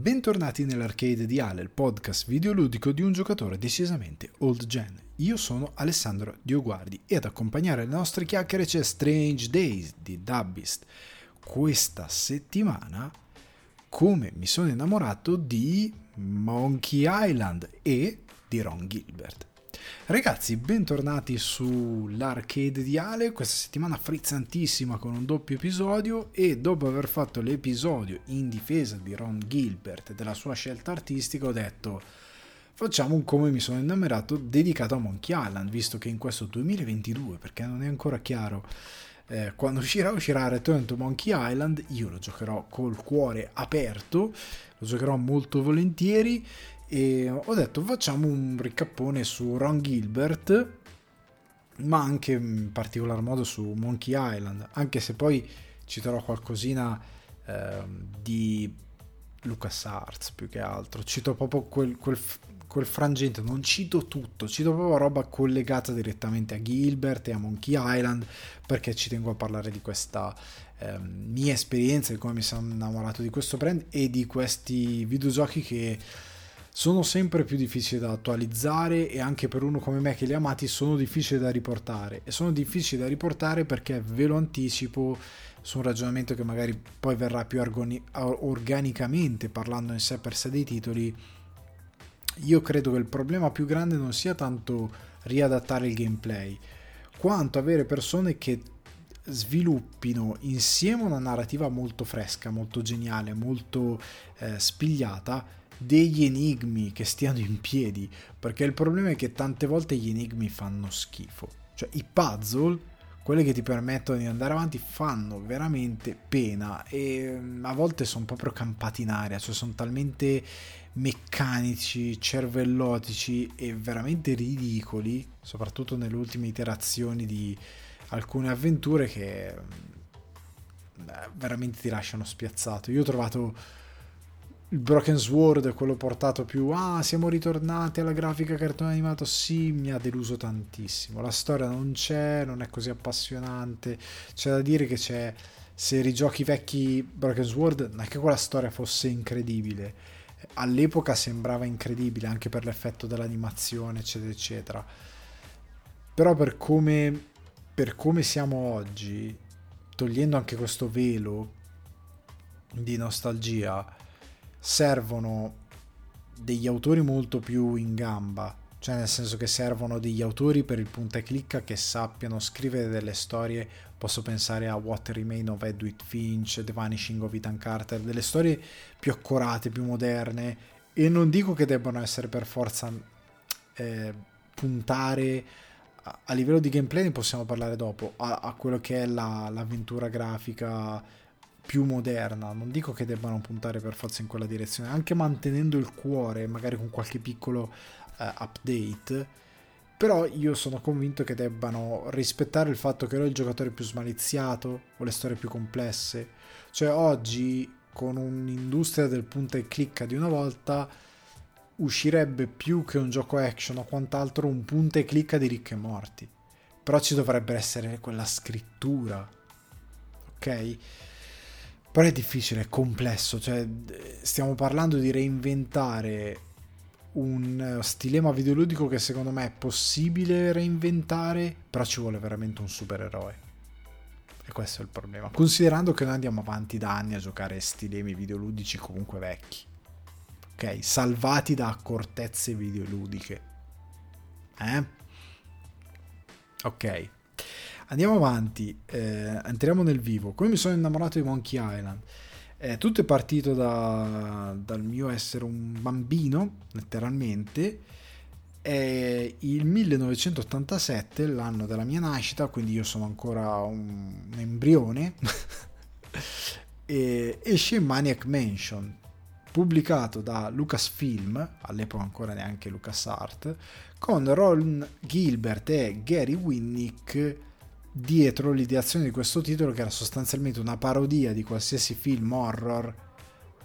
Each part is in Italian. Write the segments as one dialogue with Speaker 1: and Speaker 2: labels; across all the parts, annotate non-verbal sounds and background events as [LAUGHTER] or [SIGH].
Speaker 1: Bentornati nell'arcade di Ale, il podcast videoludico di un giocatore decisamente old gen. Io sono Alessandro Dioguardi e ad accompagnare le nostre chiacchiere c'è Strange Days di Dubbist. Questa settimana come mi sono innamorato di Monkey Island e di Ron Gilbert. Ragazzi, bentornati sull'arcade di Ale, questa settimana frizzantissima con un doppio episodio e dopo aver fatto l'episodio in difesa di Ron Gilbert e della sua scelta artistica ho detto facciamo un come mi sono innamorato dedicato a Monkey Island, visto che in questo 2022, perché non è ancora chiaro eh, quando [LAUGHS] uscirà, uscirà Return to Monkey Island, io lo giocherò col cuore aperto, lo giocherò molto volentieri e ho detto facciamo un ricappone su Ron Gilbert ma anche in particolar modo su Monkey Island anche se poi citerò qualcosina eh, di LucasArts più che altro. Cito proprio quel, quel, quel, frangente non cito tutto cito proprio roba collegata direttamente a Gilbert e a Monkey Island perché ci tengo a parlare di questa eh, mia esperienza di come mi sono innamorato di questo brand e di questi videogiochi che sono sempre più difficili da attualizzare e anche per uno come me che li ha amati sono difficili da riportare. E sono difficili da riportare perché ve lo anticipo su un ragionamento che magari poi verrà più argoni- organicamente parlando in sé per sé dei titoli io credo che il problema più grande non sia tanto riadattare il gameplay quanto avere persone che sviluppino insieme una narrativa molto fresca, molto geniale, molto eh, spigliata degli enigmi che stiano in piedi, perché il problema è che tante volte gli enigmi fanno schifo. Cioè i puzzle, quelli che ti permettono di andare avanti, fanno veramente pena e mm, a volte sono proprio campati in aria, cioè sono talmente meccanici, cervellotici e veramente ridicoli, soprattutto nelle ultime iterazioni di alcune avventure che mm, veramente ti lasciano spiazzato. Io ho trovato il Broken Sword quello portato più ah siamo ritornati alla grafica cartone animato. Sì mi ha deluso tantissimo. La storia non c'è non è così appassionante. C'è da dire che c'è se rigiochi vecchi Broken Sword non è che quella storia fosse incredibile. All'epoca sembrava incredibile anche per l'effetto dell'animazione eccetera eccetera. Però per come per come siamo oggi togliendo anche questo velo di nostalgia servono degli autori molto più in gamba, cioè nel senso che servono degli autori per il punta e clicca che sappiano scrivere delle storie, posso pensare a What Remain of Edwin Finch, The Vanishing of Ethan Carter, delle storie più accurate, più moderne. E non dico che debbano essere per forza eh, puntare a, a, livello di gameplay ne possiamo parlare dopo. A, a quello che è la, l'avventura grafica più moderna. Non dico che debbano puntare per forza in quella direzione, anche mantenendo il cuore, magari con qualche piccolo uh, update. Però io sono convinto che debbano rispettare il fatto che ero il giocatore più smaliziato o le storie più complesse. Cioè oggi con un'industria del punta e clicca di una volta uscirebbe più che un gioco action o quant'altro un punta e clicca di ricche e morti. Però ci dovrebbe essere quella scrittura. Ok? Però è difficile, è complesso, cioè stiamo parlando di reinventare un stilema videoludico che secondo me è possibile reinventare, però ci vuole veramente un supereroe. E questo è il problema. Considerando che noi andiamo avanti da anni a giocare stilemi videoludici comunque vecchi. Ok? Salvati da accortezze videoludiche. Eh? Ok. Andiamo avanti, eh, entriamo nel vivo. Come mi sono innamorato di Monkey Island? Eh, tutto è partito da, dal mio essere un bambino, letteralmente. È il 1987, l'anno della mia nascita, quindi io sono ancora un, un embrione. [LAUGHS] e esce Maniac Mansion, pubblicato da Lucasfilm, all'epoca ancora neanche LucasArt, con Ron Gilbert e Gary Winnick dietro l'ideazione di questo titolo che era sostanzialmente una parodia di qualsiasi film horror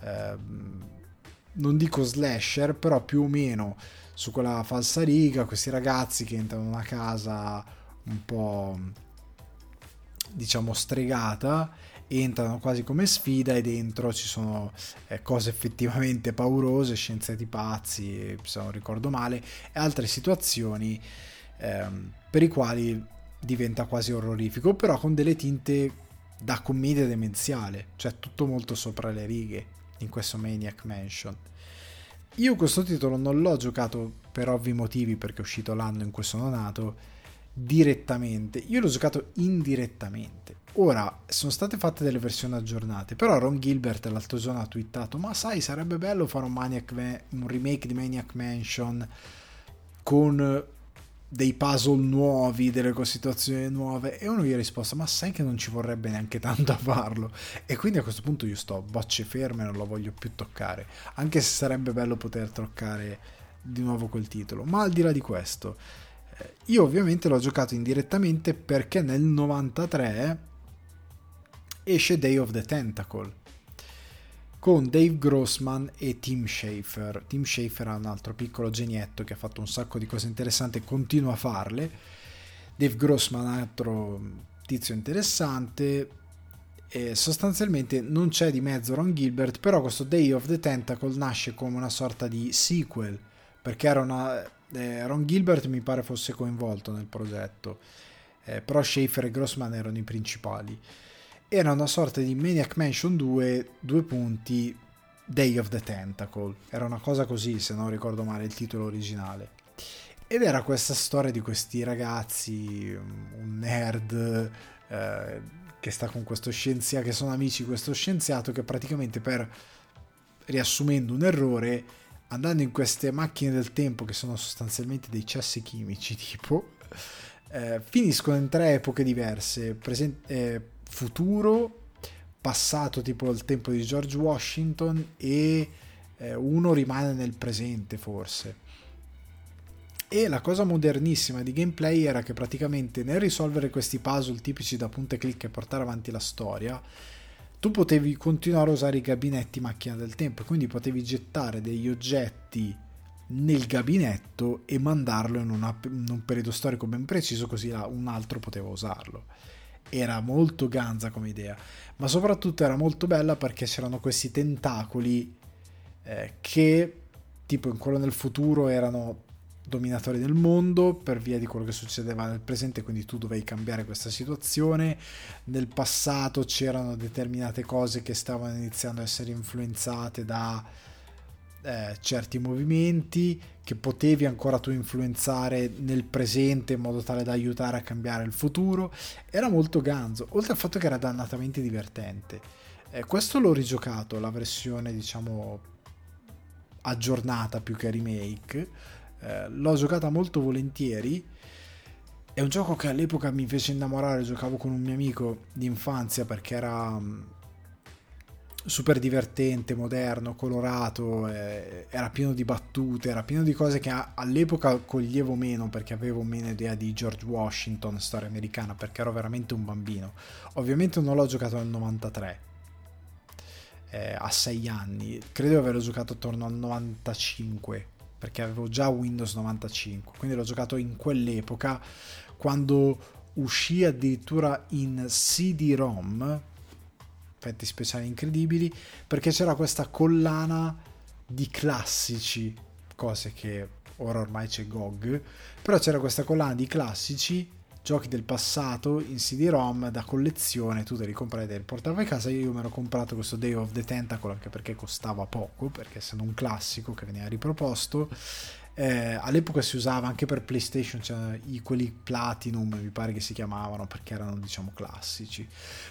Speaker 1: ehm, non dico slasher però più o meno su quella falsa riga questi ragazzi che entrano in una casa un po' diciamo stregata entrano quasi come sfida e dentro ci sono eh, cose effettivamente paurose, scienziati pazzi, se non ricordo male, e altre situazioni ehm, per i quali diventa quasi orrorifico, però con delle tinte da commedia demenziale, cioè tutto molto sopra le righe in questo Maniac Mansion. Io questo titolo non l'ho giocato per ovvi motivi perché è uscito l'anno in cui sono nato direttamente, io l'ho giocato indirettamente. Ora sono state fatte delle versioni aggiornate, però Ron Gilbert l'altro giorno ha twittato: Ma sai, sarebbe bello fare un, Maniac, un remake di Maniac Mansion con dei puzzle nuovi, delle situazioni nuove e uno gli ha risposto ma sai che non ci vorrebbe neanche tanto a farlo? E quindi a questo punto io sto bocce ferme non lo voglio più toccare anche se sarebbe bello poter toccare di nuovo quel titolo. Ma al di là di questo eh, io ovviamente l'ho giocato indirettamente perché nel 93 esce Day of the Tentacle con Dave Grossman e Tim Schafer. Tim Schafer è un altro piccolo genietto che ha fatto un sacco di cose interessanti e continua a farle. Dave Grossman è un altro tizio interessante. E sostanzialmente non c'è di mezzo Ron Gilbert, però questo Day of the Tentacle nasce come una sorta di sequel, perché era una, eh, Ron Gilbert mi pare fosse coinvolto nel progetto, eh, però Schaefer e Grossman erano i principali era una sorta di Maniac Mansion 2, due punti, Day of the Tentacle. Era una cosa così, se non ricordo male, il titolo originale. Ed era questa storia di questi ragazzi, un nerd eh, che sta con questo scienziato, che sono amici di questo scienziato che praticamente per, riassumendo un errore, andando in queste macchine del tempo che sono sostanzialmente dei cessi chimici [LAUGHS] tipo, eh, finiscono in tre epoche diverse, present- eh, futuro, passato tipo il tempo di George Washington e eh, uno rimane nel presente forse. E la cosa modernissima di gameplay era che praticamente nel risolvere questi puzzle tipici da punta e clic e portare avanti la storia, tu potevi continuare a usare i gabinetti macchina del tempo, quindi potevi gettare degli oggetti nel gabinetto e mandarlo in, una, in un periodo storico ben preciso, così un altro poteva usarlo era molto ganza come idea, ma soprattutto era molto bella perché c'erano questi tentacoli eh, che tipo in quello nel futuro erano dominatori del mondo per via di quello che succedeva nel presente, quindi tu dovevi cambiare questa situazione. Nel passato c'erano determinate cose che stavano iniziando a essere influenzate da eh, certi movimenti che potevi ancora tu influenzare nel presente in modo tale da aiutare a cambiare il futuro. Era molto ganzo, oltre al fatto che era dannatamente divertente. Eh, questo l'ho rigiocato, la versione diciamo aggiornata più che remake. Eh, l'ho giocata molto volentieri. È un gioco che all'epoca mi fece innamorare, giocavo con un mio amico di infanzia perché era super divertente, moderno, colorato, eh, era pieno di battute, era pieno di cose che all'epoca coglievo meno perché avevo meno idea di George Washington, storia americana, perché ero veramente un bambino. Ovviamente non l'ho giocato nel 93, eh, a 6 anni, credo di averlo giocato attorno al 95, perché avevo già Windows 95, quindi l'ho giocato in quell'epoca quando uscì addirittura in CD-ROM effetti speciali incredibili, perché c'era questa collana di classici, cose che ora ormai c'è GOG, però c'era questa collana di classici giochi del passato in CD-ROM da collezione, tu te li comprai e li portavi a casa. Io mi ero comprato questo Day of the Tentacle anche perché costava poco, perché essendo un classico che veniva riproposto, eh, all'epoca si usava anche per PlayStation, cioè i, quelli Platinum mi pare che si chiamavano perché erano diciamo classici.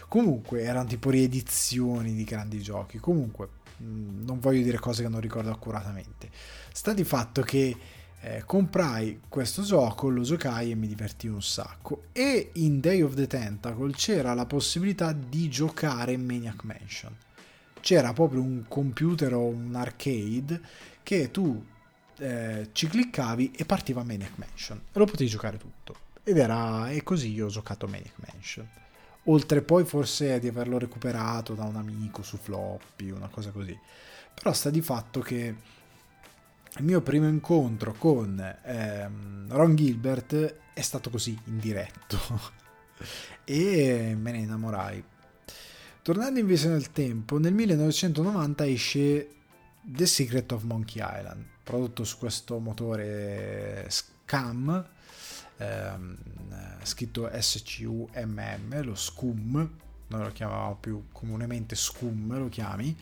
Speaker 1: Comunque erano tipo riedizioni di grandi giochi. Comunque mh, mm, non voglio dire cose che non ricordo accuratamente. Sta di fatto che eh, comprai questo gioco, lo giocai e mi divertì un sacco. E in Day of the Tentacle c'era la possibilità di giocare Maniac Mansion. C'era proprio un computer o un arcade che tu eh, ci cliccavi e partiva Maniac Mansion lo potevi giocare tutto. Ed era e così io ho giocato Maniac Mansion. Oltre poi forse di averlo recuperato da un amico su floppy, una cosa così. Però sta di fatto che il mio primo incontro con ehm, Ron Gilbert è stato così in diretto [LAUGHS] e me ne innamorai Tornando invece nel tempo, nel 1990 esce The Secret of Monkey Island, prodotto su questo motore SCAM, ehm, scritto S-C-U-M-M, lo SCUM, noi lo chiamavamo più comunemente SCUM, lo chiami,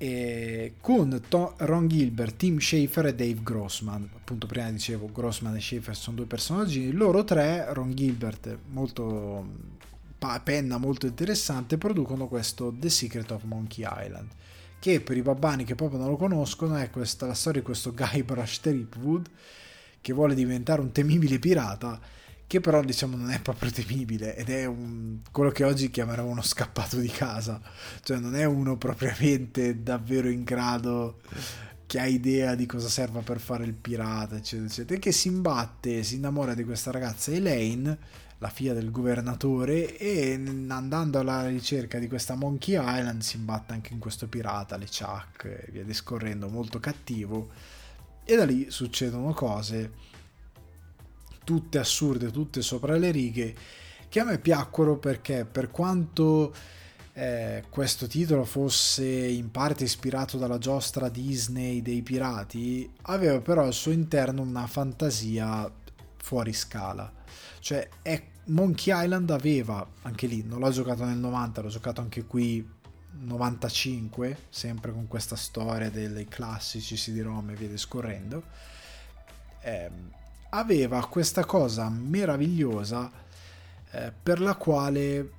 Speaker 1: e con Tom, Ron Gilbert, Tim Schafer e Dave Grossman. Appunto, prima dicevo Grossman e Schafer sono due personaggi. Loro tre, Ron Gilbert, molto penna molto interessante, producono questo The Secret of Monkey Island. Che per i babbani che proprio non lo conoscono è questa, la storia di questo Guybrush Threepwood che vuole diventare un temibile pirata che però diciamo non è proprio temibile ed è un, quello che oggi chiameremo uno scappato di casa, cioè non è uno propriamente davvero in grado che ha idea di cosa serva per fare il pirata, eccetera, eccetera, e che si imbatte, si innamora di questa ragazza Elaine, la figlia del governatore, e andando alla ricerca di questa Monkey Island si imbatte anche in questo pirata, le Chuck e via discorrendo, molto cattivo, e da lì succedono cose tutte assurde, tutte sopra le righe, che a me piacquero perché per quanto eh, questo titolo fosse in parte ispirato dalla giostra Disney dei pirati, aveva però al suo interno una fantasia fuori scala. Cioè, è, Monkey Island aveva, anche lì, non l'ho giocato nel 90, l'ho giocato anche qui 95, sempre con questa storia dei classici CD-ROM e via discorrendo. Eh, aveva questa cosa meravigliosa eh, per la quale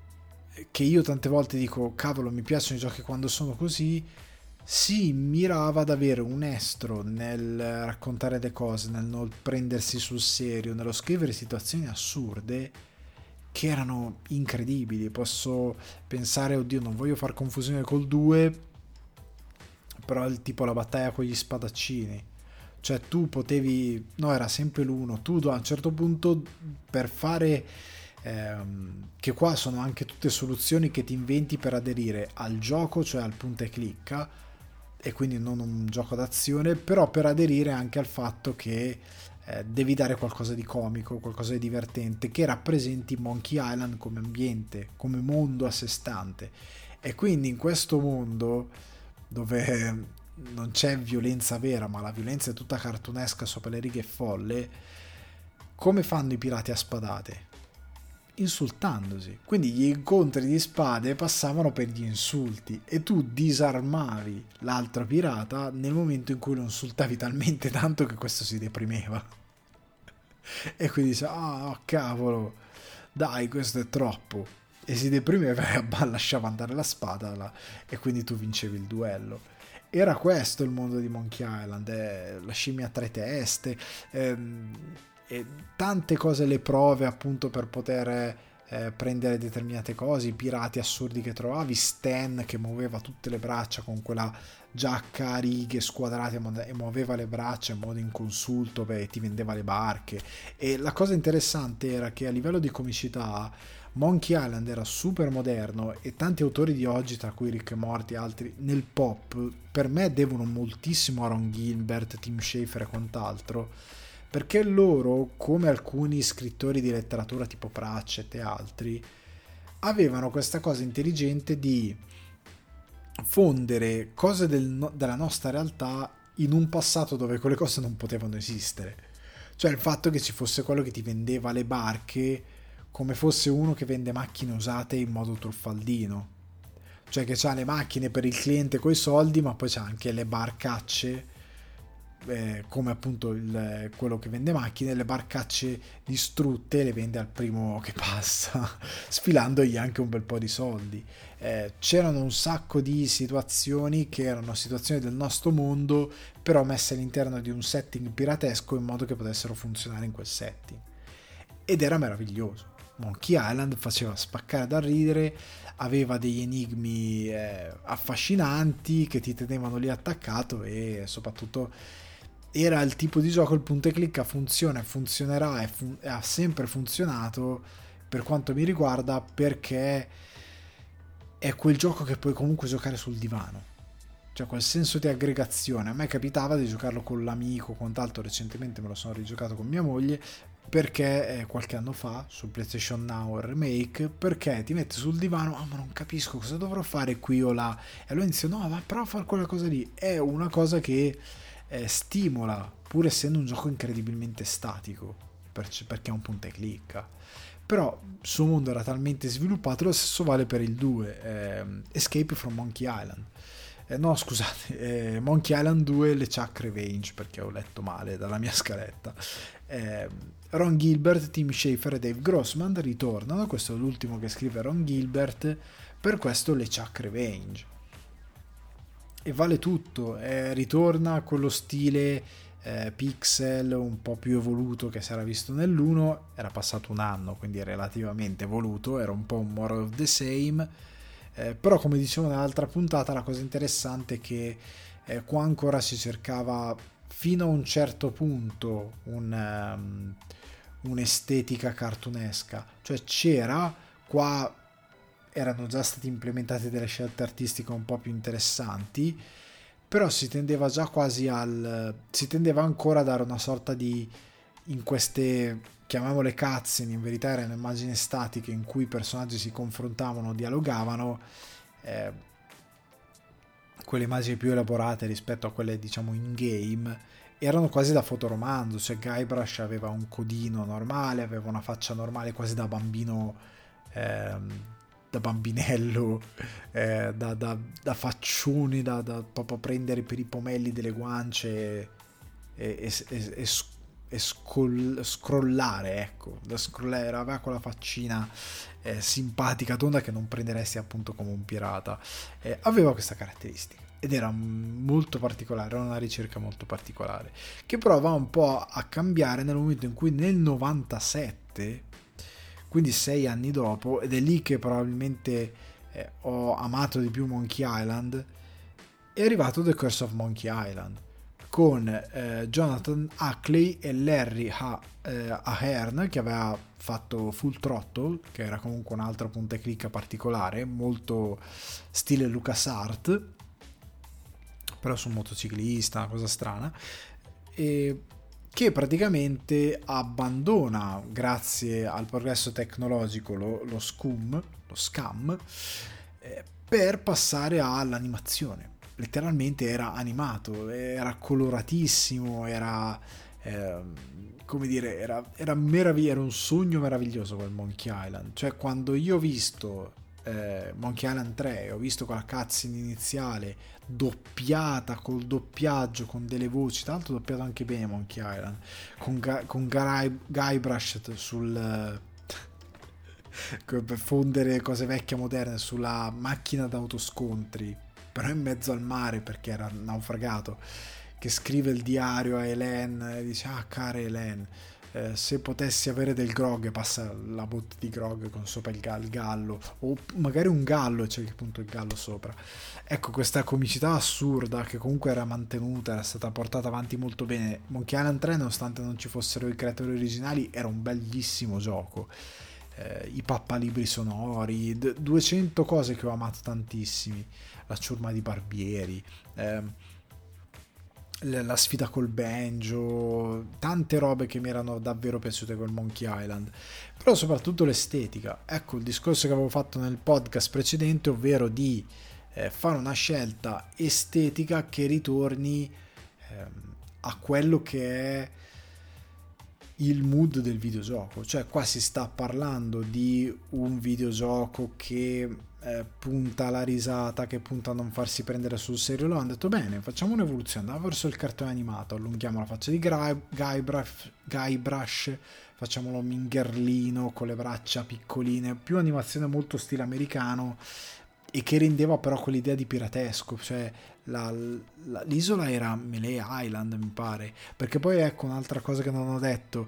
Speaker 1: che io tante volte dico cavolo mi piacciono i giochi quando sono così si mirava ad avere un estro nel raccontare le cose nel non prendersi sul serio nello scrivere situazioni assurde che erano incredibili. Posso pensare oddio non voglio far confusione col 2 però il tipo la battaglia con gli spadaccini. Cioè tu potevi, no era sempre l'uno, tu a un certo punto per fare, ehm, che qua sono anche tutte soluzioni che ti inventi per aderire al gioco, cioè al punta e clicca, e quindi non un gioco d'azione, però per aderire anche al fatto che eh, devi dare qualcosa di comico, qualcosa di divertente, che rappresenti Monkey Island come ambiente, come mondo a sé stante. E quindi in questo mondo dove non c'è violenza vera, ma la violenza è tutta cartunesca sopra le righe folle, come fanno i pirati a spadate? Insultandosi. Quindi gli incontri di spade passavano per gli insulti e tu disarmavi l'altro pirata nel momento in cui lo insultavi talmente [LAUGHS] tanto che questo si deprimeva. E quindi dice, ah oh, cavolo, dai questo è troppo. E si deprimeva e lasciava andare la spada e quindi tu vincevi il duello era questo il mondo di Monkey Island, eh, la scimmia a tre teste, ehm, e tante cose le prove appunto per poter eh, prendere determinate cose, i pirati assurdi che trovavi, Stan che muoveva tutte le braccia con quella giacca a righe squadrate e muoveva le braccia in modo inconsulto e ti vendeva le barche. E la cosa interessante era che a livello di comicità Monkey Island era super moderno e tanti autori di oggi, tra cui Rick e Morty e altri, nel pop, per me devono moltissimo a Ron Gilbert, Tim Schafer e quant'altro, perché loro, come alcuni scrittori di letteratura tipo Pratchett e altri, avevano questa cosa intelligente di fondere cose del, della nostra realtà in un passato dove quelle cose non potevano esistere. Cioè il fatto che ci fosse quello che ti vendeva le barche come fosse uno che vende macchine usate in modo truffaldino. Cioè che ha le macchine per il cliente coi soldi, ma poi c'ha anche le barcacce, eh, come appunto il, quello che vende macchine, le barcacce distrutte le vende al primo che [LAUGHS] passa, sfilandogli anche un bel po' di soldi. Eh, c'erano un sacco di situazioni che erano situazioni del nostro mondo, però messe all'interno di un setting piratesco in modo che potessero funzionare in quel setting. Ed era meraviglioso. Monkey Island faceva spaccare da ridere, aveva degli enigmi eh, affascinanti che ti tenevano lì attaccato e soprattutto era il tipo di gioco, il punto e clicca funziona e funzionerà e, fun- ha sempre funzionato per quanto mi riguarda perché è quel gioco che puoi comunque giocare sul divano. Cioè quel senso di aggregazione. A me capitava di giocarlo con l'amico, quant'altro. Recentemente me lo sono rigiocato con mia moglie, perché eh, qualche anno fa su PlayStation Now remake perché ti metti sul divano ah ma non capisco cosa dovrò fare qui o là. E allora inizio no ma prova a fare quella cosa lì. È una cosa che eh, stimola pur essendo un gioco incredibilmente statico perché è un punta e clicca. Però il suo mondo era talmente sviluppato lo stesso vale per il 2 eh, Escape from Monkey Island. Eh, no scusate [LAUGHS] eh, Monkey Island 2 le Chuck Revenge perché ho letto male dalla mia scaletta. Eh, Ron Gilbert, Tim Schafer e Dave Grossman ritornano, questo è l'ultimo che scrive Ron Gilbert, per questo le Chuck Revenge. E vale tutto, eh, ritorna quello stile eh, pixel un po' più evoluto che si era visto nell'1, era passato un anno, quindi relativamente evoluto, era un po' un more of the same, eh, però come dicevo nell'altra puntata la cosa interessante è che eh, qua ancora si cercava fino a un certo punto un, um, un'estetica cartunesca, cioè c'era qua erano già state implementate delle scelte artistiche un po' più interessanti, però si tendeva già quasi al si tendeva ancora a dare una sorta di in queste chiamiamole cutscene, in verità erano immagini statiche in cui i personaggi si confrontavano, dialogavano eh, quelle immagini più elaborate rispetto a quelle diciamo in game erano quasi da fotoromanzo, cioè Guybrush aveva un codino normale, aveva una faccia normale quasi da bambino, ehm, da bambinello, eh, da, da, da, faccioni, da, da, proprio prendere per i pomelli delle guance e, e, e, e, scroll, scrollare, ecco, da scrollare, aveva quella faccina eh, simpatica, tonda che non prenderesti appunto come un pirata, eh, aveva questa caratteristica ed era molto particolare, era una ricerca molto particolare, che però va un po' a cambiare nel momento in cui nel 97, quindi sei anni dopo, ed è lì che probabilmente eh, ho amato di più Monkey Island, è arrivato The Curse of Monkey Island con eh, Jonathan Ackley e Larry ha- eh, Ahern che aveva fatto Full Throttle che era comunque un'altra punta e clicca particolare molto stile LucasArts però su un motociclista, una cosa strana, e che praticamente abbandona, grazie al progresso tecnologico, lo, lo scum, lo scam, eh, per passare all'animazione. Letteralmente era animato, era coloratissimo, era... Eh, come dire, era, era meraviglioso, era un sogno meraviglioso quel Monkey Island. Cioè, quando io ho visto eh, Monkey Island 3 ho visto quella cutscene iniziale doppiata col doppiaggio con delle voci l'altro doppiato anche bene Monkey Island con, Ga- con Guy- Guybrush sul [LAUGHS] per fondere cose vecchie moderne sulla macchina d'autoscontri però in mezzo al mare perché era naufragato che scrive il diario a Hélène e dice ah cara Hélène eh, se potessi avere del grog passa la botte di grog con sopra il, gallo o magari un gallo c'è appunto il gallo sopra. Ecco questa comicità assurda che comunque era mantenuta era stata portata avanti molto bene. Monkey Island 3 nonostante non ci fossero i creatori originali era un bellissimo gioco. Eh, i pappalibri sonori d- 200 cose che ho amato tantissimi. La ciurma di Barbieri eh, la sfida col banjo, tante robe che mi erano davvero piaciute col Monkey Island, però soprattutto l'estetica. Ecco il discorso che avevo fatto nel podcast precedente, ovvero di eh, fare una scelta estetica che ritorni eh, a quello che è il mood del videogioco. Cioè qua si sta parlando di un videogioco che eh, punta alla risata, che punta a non farsi prendere sul serio, loro hanno detto bene, facciamo un'evoluzione, andiamo verso il cartone animato, allunghiamo la faccia di Guybrush, Guybrush facciamolo mingherlino con le braccia piccoline, più animazione molto stile americano e che rendeva però quell'idea di piratesco, cioè la, la, l'isola era Melee Island mi pare, perché poi ecco un'altra cosa che non ho detto,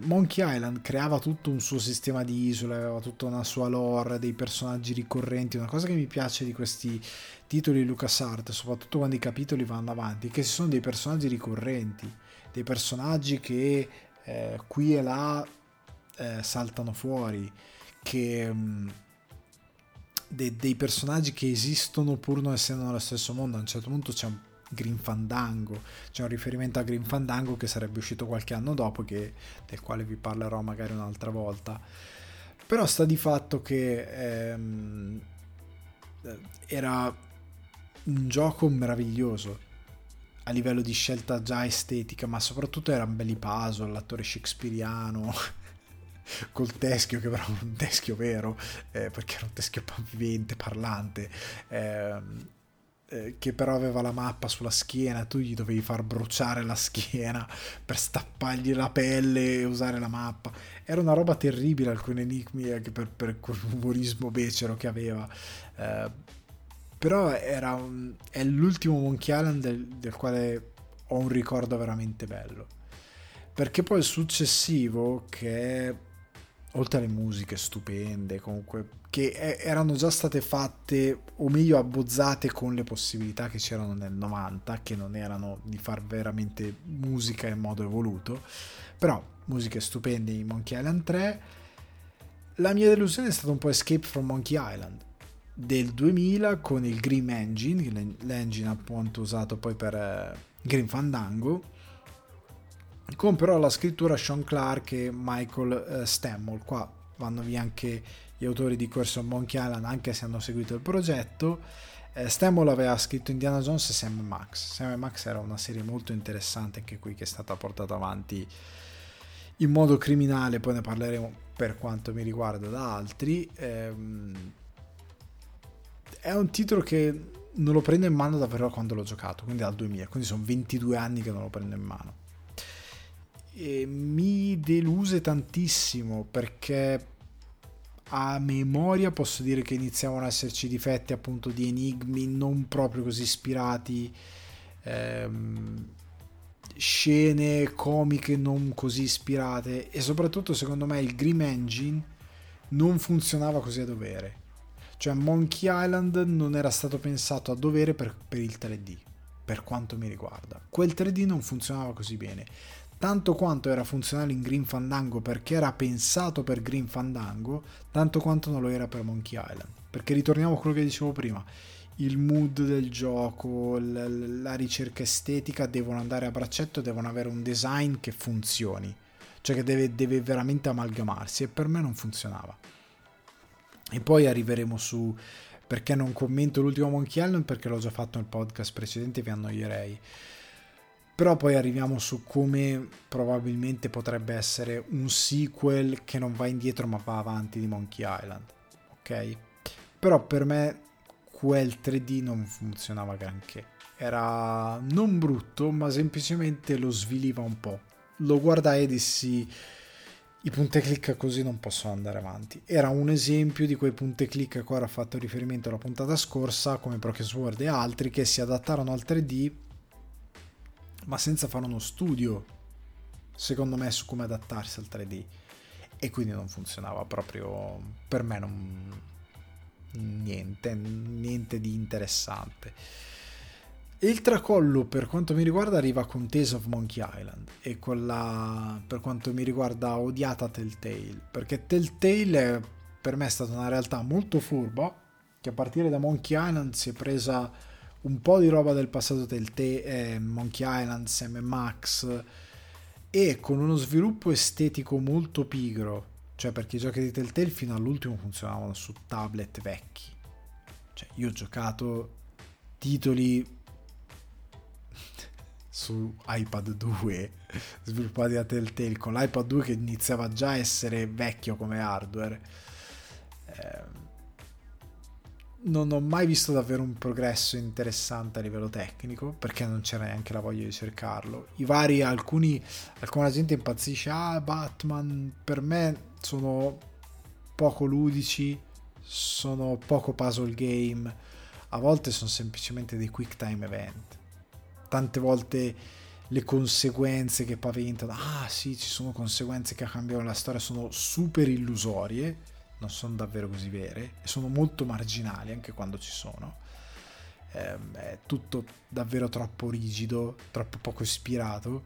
Speaker 1: Monkey Island creava tutto un suo sistema di isole, aveva tutta una sua lore, dei personaggi ricorrenti. Una cosa che mi piace di questi titoli LucasArts, soprattutto quando i capitoli vanno avanti, è che ci sono dei personaggi ricorrenti, dei personaggi che eh, qui e là eh, saltano fuori, che, mh, mm, de, dei personaggi che esistono pur non essendo nello stesso mondo. A un certo punto c'è un Green Fandango. C'è un riferimento a Green Fandango che sarebbe uscito qualche anno dopo, che, del quale vi parlerò magari un'altra volta. Però sta di fatto che ehm, era un gioco meraviglioso a livello di scelta già estetica, ma soprattutto erano belli puzzle, l'attore shakespeariano [LAUGHS] col teschio che però era un teschio vero eh, perché era un teschio vivente parlante eh, eh, che però aveva la mappa sulla schiena tu gli dovevi far bruciare la schiena [LAUGHS] per stappargli la pelle e usare la mappa. Era una roba terribile alcuni enigmi anche per, per quell'umorismo becero che aveva. Eh, però era un, è l'ultimo Monkey Island del, del quale ho un ricordo veramente bello. Perché poi il successivo che è oltre alle musiche stupende, comunque, che erano già state fatte, o meglio abbozzate con le possibilità che c'erano nel 90, che non erano di far veramente musica in modo evoluto, però musiche stupende in Monkey Island 3. La mia delusione è stata un po' Escape from Monkey Island del 2000 con il Grim Engine, l'engine appunto usato poi per eh, Green Fandango con però la scrittura Sean Clark e Michael eh, Stammel. Qua vanno via anche gli autori di Corso Monkey Island, anche se hanno seguito il progetto. Eh, Stammel aveva scritto Indiana Jones e Sam Max. Sam Max era una serie molto interessante anche qui che è stata portata avanti in modo criminale, poi ne parleremo per quanto mi riguarda da altri. Ehm, è un titolo che non lo prendo in mano davvero quando l'ho giocato, quindi dal 2000, quindi sono 22 anni che non lo prendo in mano mi deluse tantissimo perché a memoria posso dire che iniziavano ad esserci difetti appunto di enigmi non proprio così ispirati ehm, scene comiche non così ispirate e soprattutto secondo me il Grim Engine non funzionava così a dovere. Cioè Monkey Island non era stato pensato a dovere per, per il 3D per quanto mi riguarda. Quel 3D non funzionava così bene tanto quanto era funzionale in Green Fandango perché era pensato per Green Fandango, tanto quanto non lo era per Monkey Island. Perché ritorniamo a quello che dicevo prima, il mood del gioco, la ricerca estetica devono andare a braccetto, devono avere un design che funzioni, cioè che deve, deve veramente amalgamarsi e per me non funzionava. E poi arriveremo su perché non commento l'ultimo Monkey Island perché l'ho già fatto nel podcast precedente e vi annoierei però poi arriviamo su come probabilmente potrebbe essere un sequel che non va indietro ma va avanti di Monkey Island, ok? Però per me quel 3D non funzionava granché. Era non brutto, ma semplicemente lo sviliva un po'. Lo guardai e dissi i punte clic così non possono andare avanti. Era un esempio di quei punte clic a cui ho fatto riferimento la puntata scorsa, come Broken Sword e altri, che si adattarono al 3D ma senza fare uno studio, secondo me, su come adattarsi al 3D. E quindi non funzionava proprio, per me non... niente, niente di interessante. Il tracollo per quanto mi riguarda arriva con Tales of Monkey Island e quella per quanto mi riguarda odiata Telltale perché Telltale per me è stata una realtà molto furba che a partire da Monkey Island si è presa un po' di roba del passato del te, eh, Monkey Island, Sam Max e con uno sviluppo estetico molto pigro, cioè perché i giochi di Telltale fino all'ultimo funzionavano su tablet vecchi. Cioè io ho giocato titoli [LAUGHS] su iPad 2 sviluppati da Telltale con l'iPad 2 che iniziava già a essere vecchio come hardware. Eh, non ho mai visto davvero un progresso interessante a livello tecnico perché non c'era neanche la voglia di cercarlo. I vari, alcuni, alcuna gente impazzisce, ah Batman, per me sono poco ludici, sono poco puzzle game, a volte sono semplicemente dei quick time event. Tante volte le conseguenze che paventano, ah sì, ci sono conseguenze che cambiano la storia, sono super illusorie non sono davvero così vere e sono molto marginali anche quando ci sono. Eh, è tutto davvero troppo rigido, troppo poco ispirato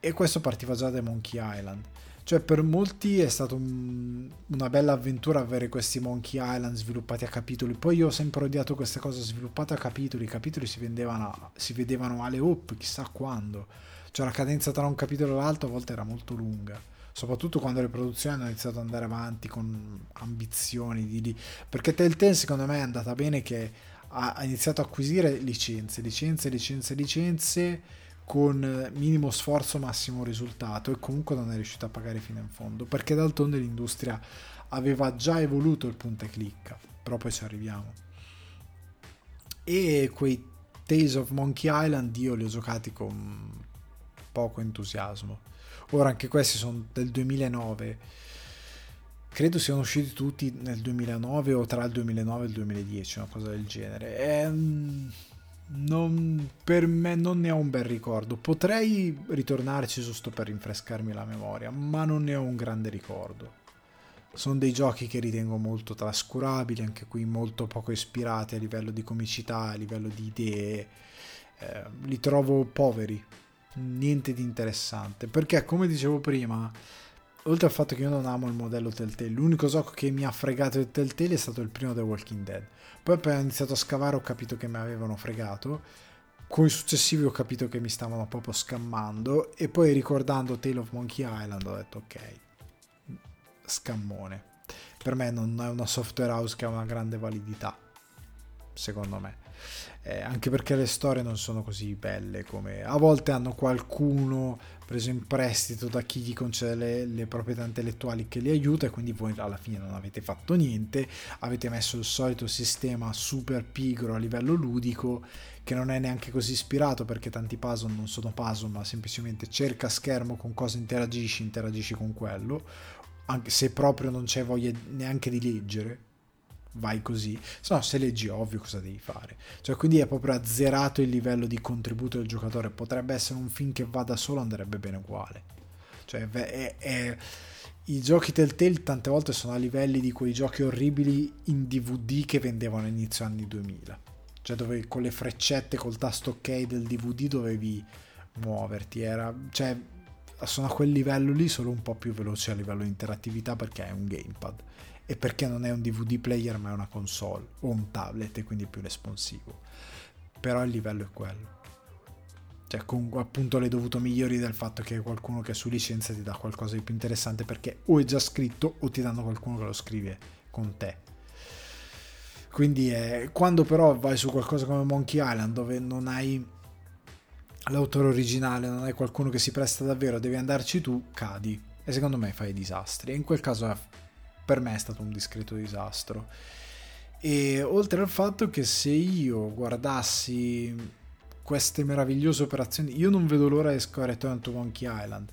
Speaker 1: e questo partiva già da Monkey Island. Cioè, per molti è stata un, una bella avventura avere questi Monkey Island sviluppati a capitoli. Poi io ho sempre odiato queste cose sviluppate a capitoli. I capitoli si, vendevano, si vedevano alle op, chissà quando. Cioè, la cadenza tra un capitolo e l'altro a volte era molto lunga. Soprattutto quando le produzioni hanno iniziato ad andare avanti con ambizioni di lì. Perché Telltale, secondo me, è andata bene che ha, iniziato a acquisire licenze, licenze, licenze, licenze con minimo sforzo, massimo risultato e comunque non è riuscito a pagare fino in fondo perché d'altronde l'industria aveva già evoluto il punta e clicca, però poi ci arriviamo. E quei Tales of Monkey Island io li ho giocati con poco entusiasmo. Ora anche questi sono del 2009. Credo siano usciti tutti nel 2009 o tra il 2009 e il 2010, una cosa del genere. E, non, per me non ne ho un bel ricordo. Potrei ritornarci giusto per rinfrescarmi la memoria, ma non ne ho un grande ricordo. Sono dei giochi che ritengo molto trascurabili, anche qui molto poco ispirati a livello di comicità, a livello di idee. Eh, li trovo poveri, niente di interessante. Perché, come dicevo prima, oltre al fatto che io non amo il modello Telltale, l'unico gioco che mi ha fregato il Telltale è stato il primo The Walking Dead. Poi appena ho iniziato a scavare ho capito che mi avevano fregato. Con i successivi ho capito che mi stavano proprio scammando. E poi ricordando Tale of Monkey Island ho detto ok, scammone. Per me non è una software house che ha una grande validità, secondo me eh, anche perché le storie non sono così belle come a volte hanno qualcuno preso in prestito da chi gli concede le, le, proprietà intellettuali che li aiuta e quindi voi alla fine non avete fatto niente. Avete messo il solito sistema super pigro a livello ludico che non è neanche così ispirato perché tanti puzzle non sono puzzle ma semplicemente cerca schermo con cosa interagisci interagisci con quello anche se proprio non c'è voglia neanche di leggere vai così, se no se leggi ovvio cosa devi fare. Cioè quindi è proprio azzerato il livello di contributo del giocatore, potrebbe essere un film che va da solo, andrebbe bene uguale. Cioè è, è, i giochi Telltale tante volte sono a livelli di quei giochi orribili in DVD che vendevano inizio anni 2000. Cioè dove con le freccette, col tasto ok del DVD dovevi muoverti, era... Cioè, sono a quel livello lì solo un po' più veloce a livello di interattività perché è un gamepad e perché non è un DVD player ma è una console o un tablet e quindi più responsivo. Però il livello è quello. Cioè, con appunto le dovute migliori del fatto che qualcuno che è su licenza ti dà qualcosa di più interessante perché o è già scritto o ti danno qualcuno che lo scrive con te. Quindi è, quando però vai su qualcosa come Monkey Island dove non hai l'autore originale, non hai qualcuno che si presta davvero, devi andarci tu, cadi. E secondo me fai disastri. E in quel caso per me è stato un discreto disastro. E oltre al fatto che se io guardassi queste meravigliose operazioni, io non vedo l'ora di scoprire Return to Monkey Island.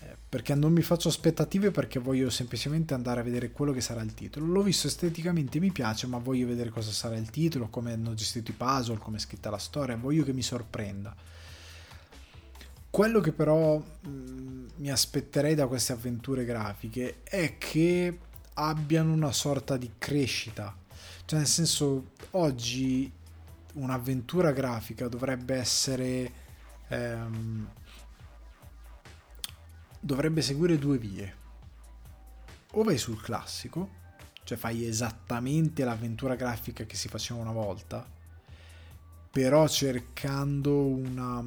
Speaker 1: Eh, perché non mi faccio aspettative perché voglio semplicemente andare a vedere quello che sarà il titolo. L'ho visto esteticamente, mi piace, ma voglio vedere cosa sarà il titolo, come hanno gestito i puzzle, come è scritta la storia, voglio che mi sorprenda. Quello che però mh, mm, mi aspetterei da queste avventure grafiche è che abbiano una sorta di crescita. Cioè, nel senso, oggi un'avventura grafica dovrebbe essere. Ehm, dovrebbe seguire due vie. O vai sul classico, cioè fai esattamente l'avventura grafica che si faceva una volta, però cercando una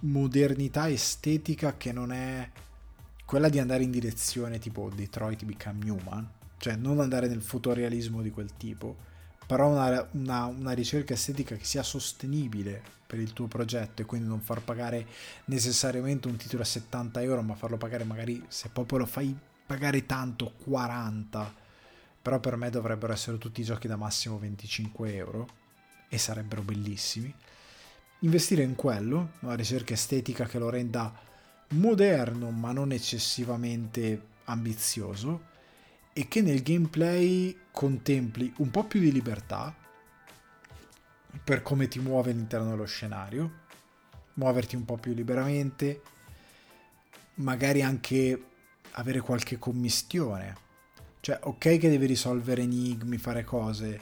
Speaker 1: modernità estetica che non è quella di andare in direzione tipo Detroit Become Human, cioè non andare nel fotorealismo di quel tipo, però una, una, una, ricerca estetica che sia sostenibile per il tuo progetto e quindi non far pagare necessariamente un titolo a 70 euro, ma farlo pagare magari se proprio lo fai pagare tanto 40, però per me dovrebbero essere tutti giochi da massimo 25 euro e sarebbero bellissimi. Investire in quello, una ricerca estetica che lo renda moderno ma non eccessivamente ambizioso e che nel gameplay contempli un po' più di libertà per come ti muove all'interno dello scenario, muoverti un po' più liberamente, magari anche avere qualche commistione. Cioè, ok che devi risolvere enigmi, fare cose,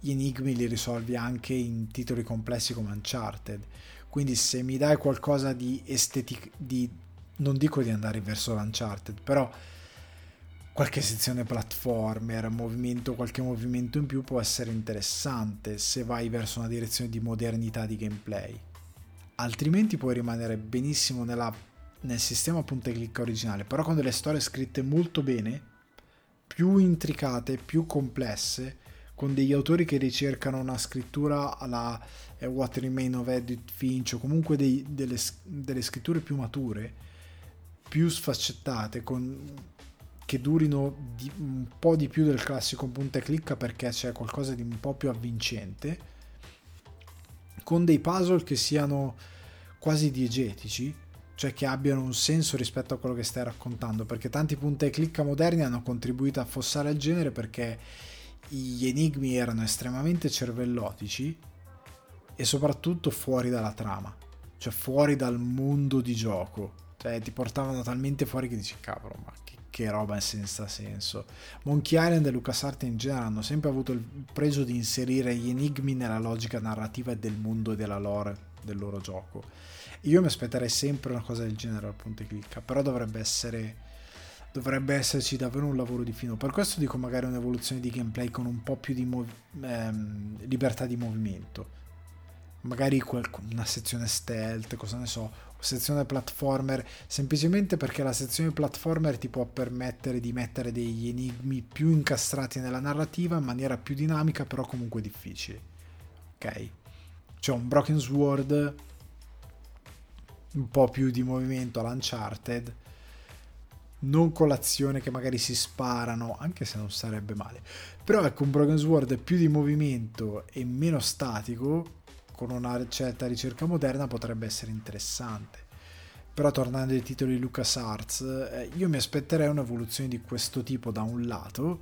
Speaker 1: gli enigmi li risolvi anche in titoli complessi come Uncharted. Quindi se mi dai qualcosa di, estetic- di non dico di andare verso l'Uncharted, però qualche sezione platformer, movimento, qualche movimento in più può essere interessante se vai verso una direzione di modernità di gameplay. Altrimenti puoi rimanere benissimo nella, nel sistema punta e clicca originale, però con delle storie scritte molto bene, più intricate, più complesse, con degli autori che ricercano una scrittura alla eh, What Remain of Edith Finch o comunque dei, delle, delle, scritture più mature, più sfaccettate, con, che durino di, un po' di più del classico punta e clicca perché c'è qualcosa di un po' più avvincente, con dei puzzle che siano quasi diegetici, cioè che abbiano un senso rispetto a quello che stai raccontando, perché tanti punta e clicca moderni hanno contribuito a affossare il genere perché gli enigmi erano estremamente cervellotici e soprattutto fuori dalla trama, cioè fuori dal mondo di gioco. Cioè ti portavano talmente fuori che dici cavolo, ma che, roba senza senso. Monkey Island e LucasArts in genere hanno sempre avuto il pregio di inserire gli enigmi nella logica narrativa del mondo e della lore del loro gioco. Io mi aspetterei sempre una cosa del genere al punto e clicca, però dovrebbe essere dovrebbe esserci davvero un lavoro di fino. Per questo dico magari un'evoluzione di gameplay con un po' più di mov- ehm, libertà di movimento. Magari quel- una sezione stealth, cosa ne so, sezione platformer, semplicemente perché la sezione platformer ti può permettere di mettere degli enigmi più incastrati nella narrativa in maniera più dinamica, però comunque difficili. Ok? C'è un Broken Sword, un po' più di movimento all'Uncharted non con l'azione che magari si sparano, anche se non sarebbe male. Però ecco, un Broken Sword più di movimento e meno statico, con una certa ricerca moderna, potrebbe essere interessante. Però tornando ai titoli LucasArts, eh, io mi aspetterei un'evoluzione di questo tipo da un lato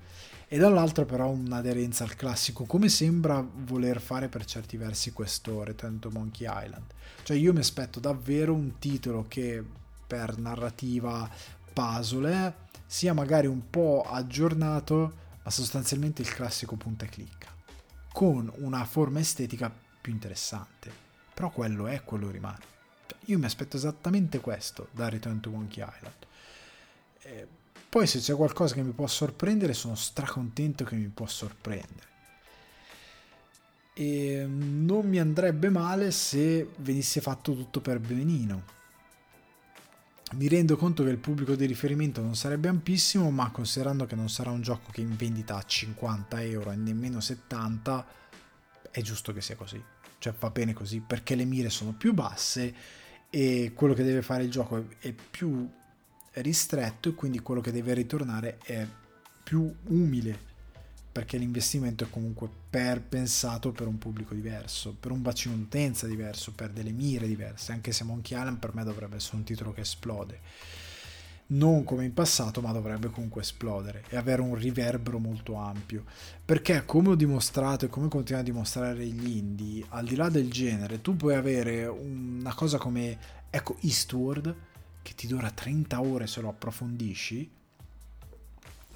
Speaker 1: e dall'altro però un'aderenza al classico, come sembra voler fare per certi versi questo Return to Monkey Island. Cioè io mi aspetto davvero un titolo che per narrativa puzzle sia magari un po' aggiornato, ma sostanzialmente il classico punta e clicca, con una forma estetica più interessante. Però quello è, quello rimane. Cioè, io mi aspetto esattamente questo da Return to Monkey Island. E poi se c'è qualcosa che mi può sorprendere, sono stracontento che mi può sorprendere. E non mi andrebbe male se venisse fatto tutto per benino mi rendo conto che il pubblico di riferimento non sarebbe ampissimo, ma considerando che non sarà un gioco che in vendita a 50 euro e nemmeno 70, è giusto che sia così. Cioè va bene così, perché le mire sono più basse e quello che deve fare il gioco è più ristretto e quindi quello che deve ritornare è più umile perché l'investimento è comunque per, pensato per un pubblico diverso, per un bacino d'utenza diverso, per delle mire diverse, anche se Monkey Island per me dovrebbe essere un titolo che esplode. Non come in passato, ma dovrebbe comunque esplodere e avere un riverbero molto ampio. Perché, come ho dimostrato e come continua a dimostrare gli indie, al di là del genere, tu puoi avere una cosa come, ecco, Eastward, che ti dura 30 ore se lo approfondisci,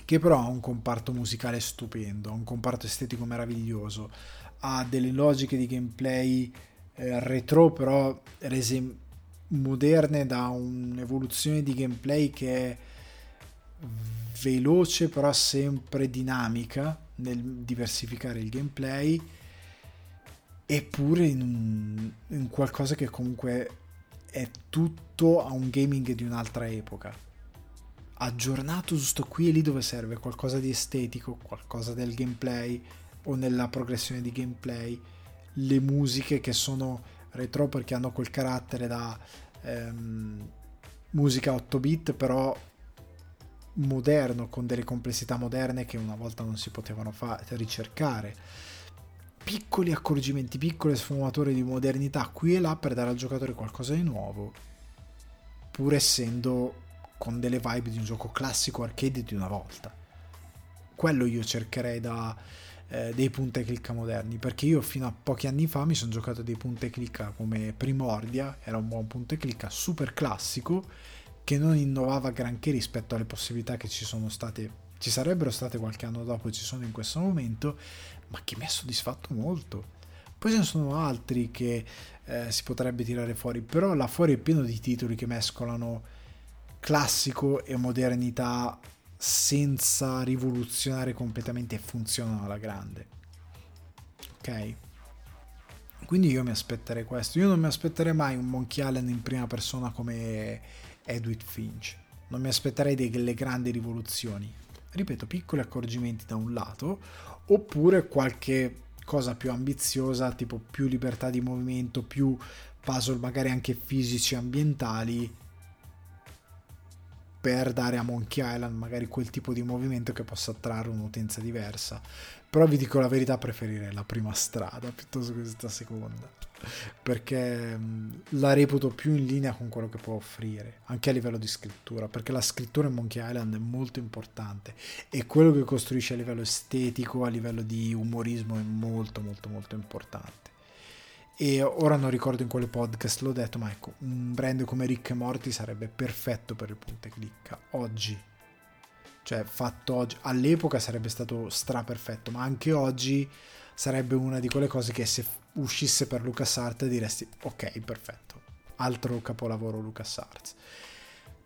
Speaker 1: che però ha un comparto musicale stupendo, ha un comparto estetico meraviglioso, ha delle logiche di gameplay eh, retro però rese moderne da un'evoluzione di gameplay che è veloce però sempre dinamica nel diversificare il gameplay eppure in, in qualcosa che comunque è tutto a un gaming di un'altra epoca. Aggiornato giusto qui e lì dove serve qualcosa di estetico, qualcosa del gameplay o nella progressione di gameplay, le musiche che sono retro perché hanno quel carattere da ehm, musica 8 bit però moderno con delle complessità moderne che una volta non si potevano fare, ricercare piccoli accorgimenti, piccole sfumature di modernità qui e là per dare al giocatore qualcosa di nuovo pur essendo con delle vibe di un gioco classico arcade di una volta. Quello io cercherei da eh, dei punta e clicca moderni, perché io fino a pochi anni fa mi sono giocato dei punta e clicca come Primordia, era un buon punta e clicca super classico che non innovava granché rispetto alle possibilità che ci sono state ci sarebbero state qualche anno dopo e ci sono in questo momento, ma che mi ha soddisfatto molto. Poi ce ne sono altri che eh, si potrebbe tirare fuori, però là fuori è pieno di titoli che mescolano classico e modernità senza rivoluzionare completamente funzionano alla grande. Ok? Quindi io mi aspetterei questo. Io non mi aspetterei mai un Monkey Island in prima persona come Edward Finch. Non mi aspetterei delle grandi rivoluzioni. Ripeto, piccoli accorgimenti da un lato, oppure qualche cosa più ambiziosa, tipo più libertà di movimento, più puzzle magari anche fisici e ambientali per dare a Monkey Island magari quel tipo di movimento che possa attrarre un'utenza diversa. Però vi dico la verità, preferirei la prima strada [LAUGHS] piuttosto che questa seconda, perché la reputo più in linea con quello che può offrire, anche a livello di scrittura, perché la scrittura in Monkey Island è molto importante e quello che costruisce a livello estetico, a livello di umorismo è molto molto molto importante e ora non ricordo in quale podcast l'ho detto, ma ecco, un brand come Rick e Morty sarebbe perfetto per il punto e clicca oggi. Cioè, fatto oggi, all'epoca sarebbe stato stra perfetto, ma anche oggi sarebbe una di quelle cose che se uscisse per LucasArts diresti ok, perfetto. Altro capolavoro LucasArts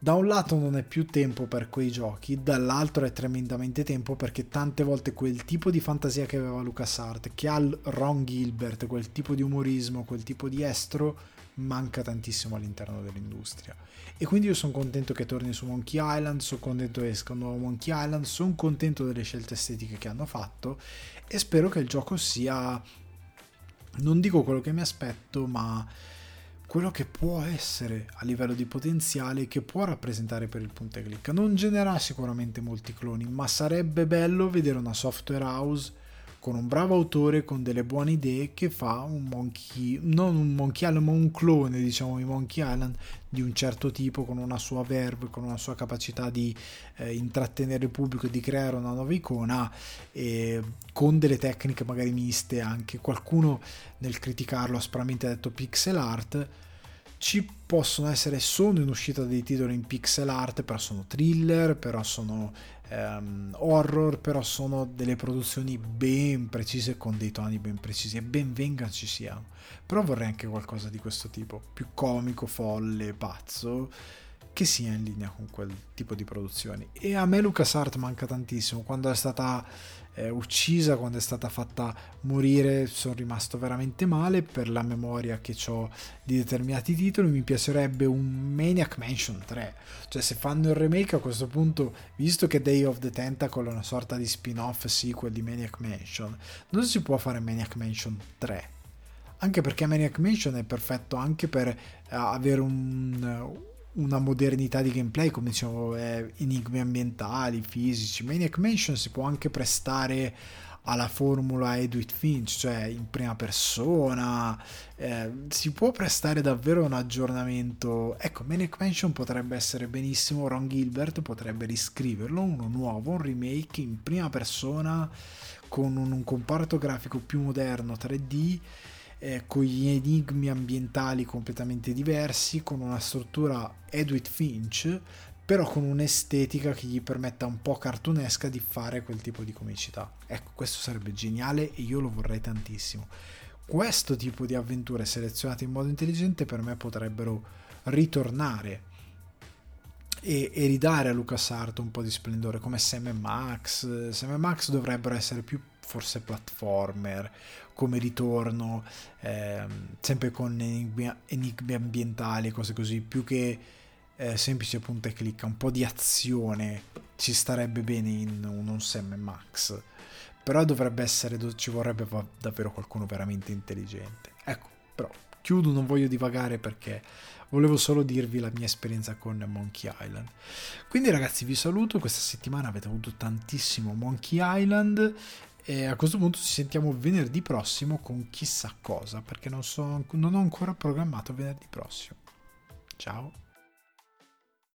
Speaker 1: da un lato non è più tempo per quei giochi, dall'altro è tremendamente tempo perché tante volte quel tipo di fantasia che aveva LucasArts, che ha Ron Gilbert, quel tipo di umorismo, quel tipo di estro, manca tantissimo all'interno dell'industria. E quindi io sono contento che torni su Monkey Island, sono contento che esca un nuovo Monkey Island, sono contento delle scelte estetiche che hanno fatto e spero che il gioco sia, non dico quello che mi aspetto, ma quello che può essere a livello di potenziale che può rappresentare per il punto e click. Non genererà sicuramente molti cloni, ma sarebbe bello vedere una software house con un bravo autore, con delle buone idee, che fa un Monkey, non un Monkey Island, ma un clone, diciamo, di Monkey Island di un certo tipo, con una sua verve, con una sua capacità di eh, intrattenere il pubblico di creare una nuova icona, e con delle tecniche magari miste anche. Qualcuno nel criticarlo aspramente ha detto pixel art, ci possono essere, sono in uscita dei titoli in pixel art, però sono thriller, però sono um, horror, però sono delle produzioni ben precise con dei toni ben precisi e ben venga ci siano. Però vorrei anche qualcosa di questo tipo, più comico, folle, pazzo, che sia in linea con quel tipo di produzioni. E a me LucasArts manca tantissimo, quando è stata eh, uccisa, quando è stata fatta morire, sono rimasto veramente male per la memoria che ho di determinati titoli. Mi piacerebbe un Maniac Mansion 3. Cioè, se fanno il remake a questo punto, visto che Day of the Tentacle è una sorta di spin-off sequel di Maniac Mansion, non si può fare Maniac Mansion 3. Anche perché Maniac Mansion è perfetto anche per uh, avere un una modernità di gameplay come dicevo eh, enigmi ambientali, fisici. Maniac Mansion si può anche prestare alla formula Edwin Finch, cioè in prima persona, eh, si può prestare davvero un aggiornamento. Ecco, Maniac Mansion potrebbe essere benissimo, Ron Gilbert potrebbe riscriverlo, uno nuovo, un remake in prima persona con un, un comparto grafico più moderno 3D eh, con gli enigmi ambientali completamente diversi, con una struttura Edward Finch, però con un'estetica che gli permetta un po' cartunesca di fare quel tipo di comicità. Ecco, questo sarebbe geniale e io lo vorrei tantissimo. Questo tipo di avventure selezionate in modo intelligente per me potrebbero ritornare e, e ridare a LucasArts un po' di splendore come Sam e Max. Sam e Max dovrebbero essere più forse platformer come ritorno, ehm, sempre con enigmi, enigmi, ambientali, cose così, più che eh, semplice punta e clicca, un po' di azione ci starebbe bene in un, Sam Max. Però dovrebbe essere, ci vorrebbe davvero qualcuno veramente intelligente. Ecco, però chiudo, non voglio divagare perché volevo solo dirvi la mia esperienza con Monkey Island. Quindi ragazzi vi saluto, questa settimana avete avuto tantissimo Monkey Island e a questo punto ci sentiamo venerdì prossimo con chissà cosa, perché non, so, non ho ancora programmato venerdì prossimo. Ciao.